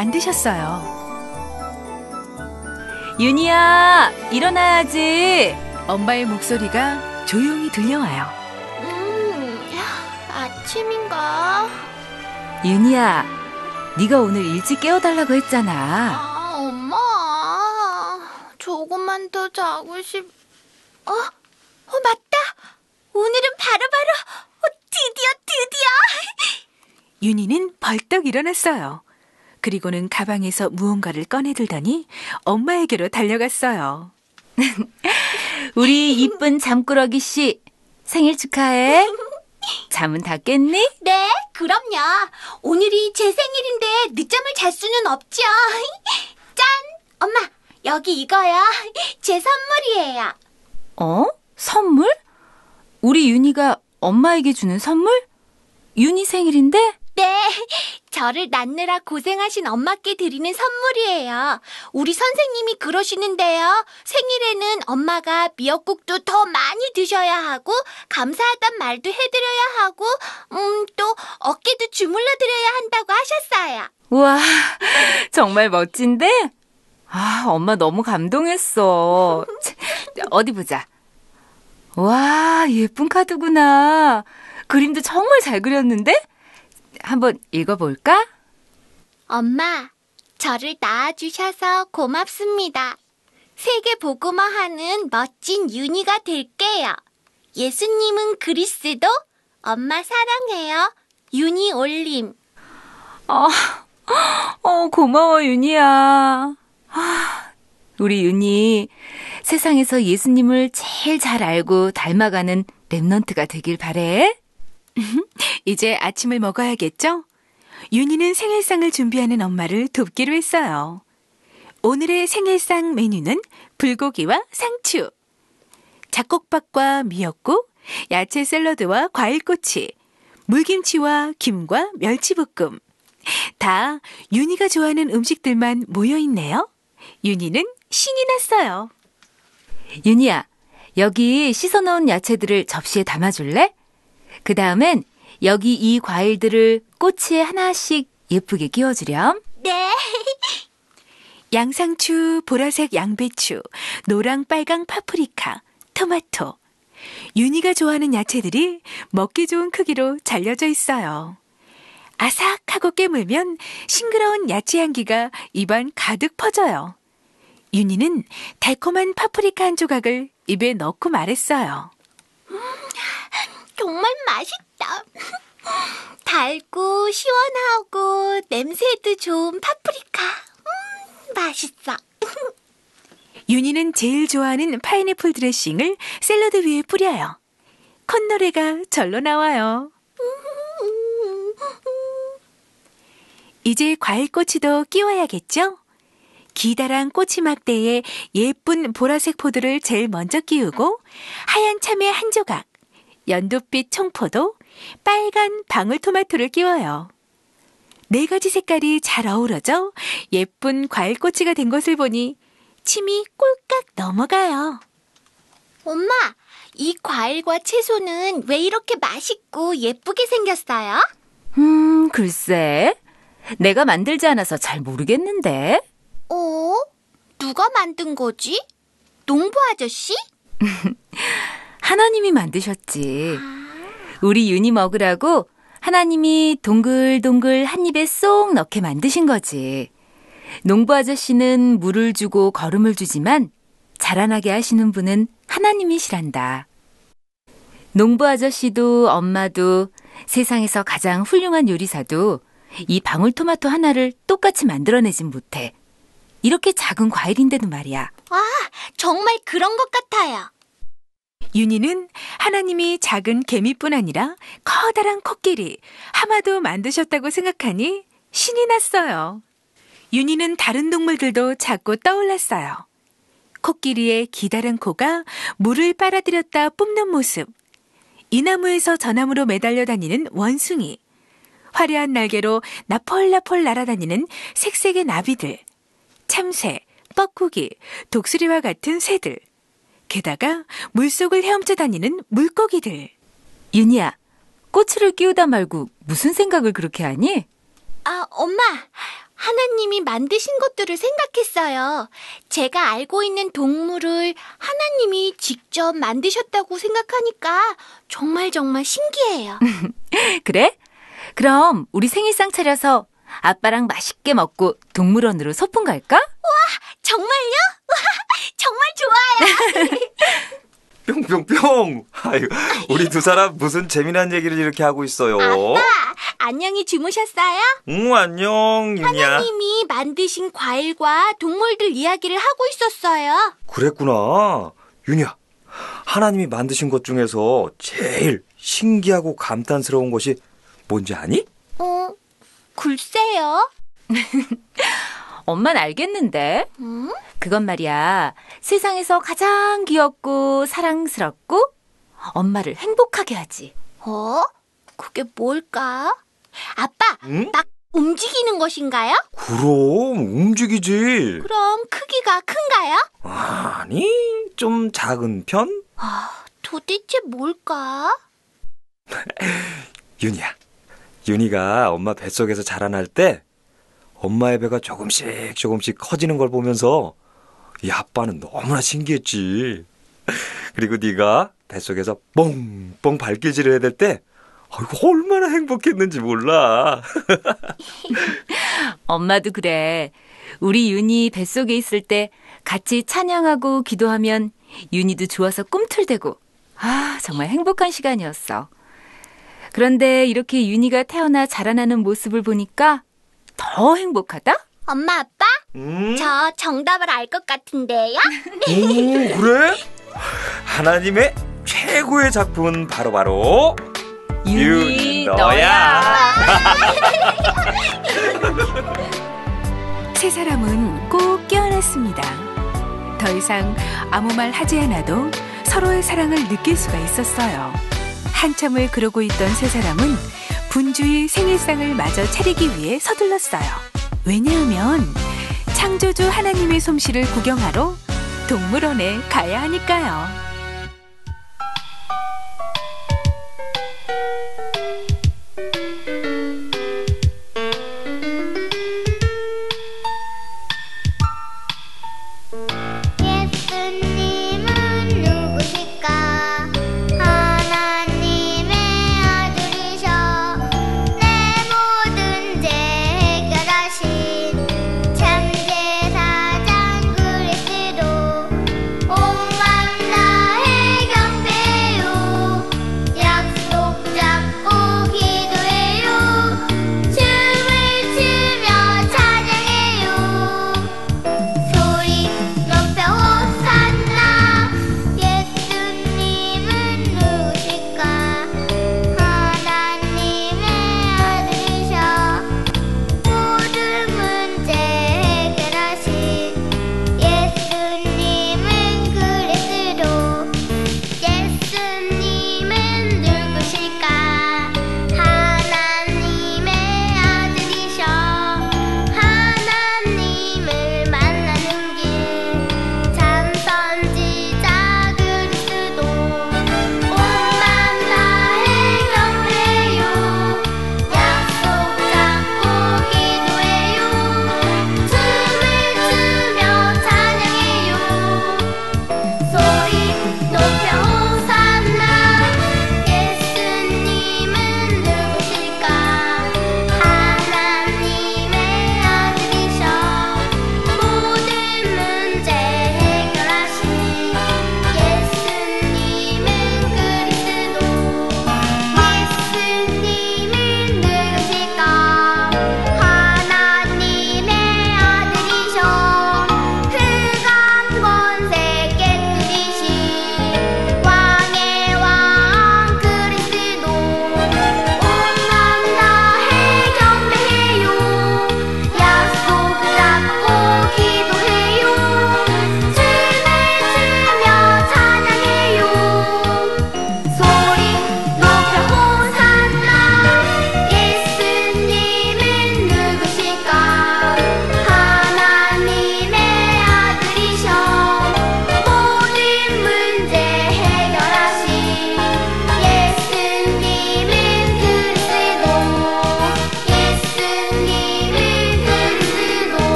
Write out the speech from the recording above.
만드셨어요. 윤희야, 일어나야지. 엄마의 목소리가 조용히 들려와요. 음, 아침인가? 윤희야, 네가 오늘 일찍 깨워달라고 했잖아. 아, 엄마. 조금만 더 자고 싶. 어? 어, 맞다. 오늘은 바로바로 어, 드디어 드디어. 윤희는 벌떡 일어났어요. 그리고는 가방에서 무언가를 꺼내들더니 엄마에게로 달려갔어요. 우리 이쁜 잠꾸러기 씨, 생일 축하해. 잠은 다 깼니? 네, 그럼요. 오늘이 제 생일인데 늦잠을 잘 수는 없죠. 짠! 엄마, 여기 이거요. 제 선물이에요. 어? 선물? 우리 윤희가 엄마에게 주는 선물? 윤희 생일인데? 네, 저를 낳느라 고생하신 엄마께 드리는 선물이에요. 우리 선생님이 그러시는데요. 생일에는 엄마가 미역국도 더 많이 드셔야 하고, 감사하단 말도 해드려야 하고, 음, 또 어깨도 주물러 드려야 한다고 하셨어요. 우와, 정말 멋진데? 아, 엄마 너무 감동했어. 어디 보자. 와, 예쁜 카드구나. 그림도 정말 잘 그렸는데? 한번 읽어볼까? 엄마, 저를 낳아주셔서 고맙습니다. 세계 복음화 하는 멋진 윤희가 될게요. 예수님은 그리스도, 엄마 사랑해요. 윤희 올림. 어, 어, 고마워, 윤희야. 아, 우리 윤희, 세상에서 예수님을 제일 잘 알고 닮아가는 랩넌트가 되길 바래. 이제 아침을 먹어야겠죠? 윤희는 생일상을 준비하는 엄마를 돕기로 했어요. 오늘의 생일상 메뉴는 불고기와 상추, 잡곡밥과 미역국, 야채 샐러드와 과일꼬치, 물김치와 김과 멸치볶음. 다 윤희가 좋아하는 음식들만 모여 있네요. 윤희는 신이 났어요. 윤희야, 여기 씻어 놓은 야채들을 접시에 담아줄래? 그 다음엔 여기 이 과일들을 꼬치에 하나씩 예쁘게 끼워주렴. 네. 양상추, 보라색 양배추, 노랑 빨강 파프리카, 토마토. 윤희가 좋아하는 야채들이 먹기 좋은 크기로 잘려져 있어요. 아삭하고 깨물면 싱그러운 야채 향기가 입안 가득 퍼져요. 윤희는 달콤한 파프리카 한 조각을 입에 넣고 말했어요. 정말 맛있다. 달고 시원하고 냄새도 좋은 파프리카. 음, 맛있어. 윤희는 제일 좋아하는 파인애플 드레싱을 샐러드 위에 뿌려요. 콧노래가 절로 나와요. 이제 과일꼬치도 끼워야겠죠? 기다란 꼬치 막대에 예쁜 보라색 포도를 제일 먼저 끼우고 하얀 참외 한 조각, 연두빛 청포도, 빨간 방울토마토를 끼워요. 네 가지 색깔이 잘 어우러져 예쁜 과일꼬치가 된 것을 보니 침이 꼴깍 넘어가요. 엄마, 이 과일과 채소는 왜 이렇게 맛있고 예쁘게 생겼어요? 음, 글쎄. 내가 만들지 않아서 잘 모르겠는데. 어? 누가 만든 거지? 농부 아저씨? 하나님이 만드셨지. 우리 윤희 먹으라고 하나님이 동글동글 한 입에 쏙 넣게 만드신 거지. 농부 아저씨는 물을 주고 거름을 주지만 자라나게 하시는 분은 하나님이시란다. 농부 아저씨도 엄마도 세상에서 가장 훌륭한 요리사도 이 방울토마토 하나를 똑같이 만들어내진 못해. 이렇게 작은 과일인데도 말이야. 와, 정말 그런 것 같아요. 윤희는 하나님이 작은 개미뿐 아니라 커다란 코끼리, 하마도 만드셨다고 생각하니 신이 났어요. 윤희는 다른 동물들도 자꾸 떠올랐어요. 코끼리의 기다란 코가 물을 빨아들였다 뿜는 모습, 이 나무에서 저 나무로 매달려 다니는 원숭이, 화려한 날개로 나폴나폴 날아다니는 색색의 나비들, 참새, 뻐꾸기, 독수리와 같은 새들, 게다가 물속을 헤엄쳐 다니는 물고기들. 윤희야, 꼬치를 끼우다 말고 무슨 생각을 그렇게 하니? 아, 엄마. 하나님이 만드신 것들을 생각했어요. 제가 알고 있는 동물을 하나님이 직접 만드셨다고 생각하니까 정말 정말 신기해요. 그래? 그럼 우리 생일상 차려서 아빠랑 맛있게 먹고 동물원으로 소풍 갈까? 정말요? 정말 좋아요. 뿅뿅뿅. 아유, 우리 두 사람 무슨 재미난 얘기를 이렇게 하고 있어요. 아빠, 안녕히 주무셨어요? 응, 안녕, 윤이야. 하나님이 만드신 과일과 동물들 이야기를 하고 있었어요. 그랬구나. 윤이야. 하나님이 만드신 것 중에서 제일 신기하고 감탄스러운 것이 뭔지 아니? 어, 글쎄요. 엄만 알겠는데. 음? 그건 말이야. 세상에서 가장 귀엽고 사랑스럽고 엄마를 행복하게 하지. 어? 그게 뭘까? 아빠, 응? 막 움직이는 것인가요? 그럼 움직이지. 그럼 크기가 큰가요? 아니, 좀 작은 편? 아, 도대체 뭘까? 윤이야. 윤이가 엄마 뱃속에서 자라날 때 엄마의 배가 조금씩 조금씩 커지는 걸 보면서 이 아빠는 너무나 신기했지. 그리고 네가 뱃속에서 뻥뻥 발길질을 해야 될 때 얼마나 행복했는지 몰라. 엄마도 그래. 우리 윤이 뱃속에 있을 때 같이 찬양하고 기도하면 윤이도 좋아서 꿈틀대고 아, 정말 행복한 시간이었어. 그런데 이렇게 윤이가 태어나 자라나는 모습을 보니까 더 행복하다? 엄마, 아빠? 음? 저 정답을 알 것 같은데요? 오, 그래? 하나님의 최고의 작품은 바로바로 윤, 너야. 세 사람은 꼭 깨어났습니다. 더 이상 아무 말 하지 않아도 서로의 사랑을 느낄 수가 있었어요. 한참을 그러고 있던 세 사람은 분주히 생일상을 마저 차리기 위해 서둘렀어요. 왜냐하면 창조주 하나님의 솜씨를 구경하러 동물원에 가야 하니까요.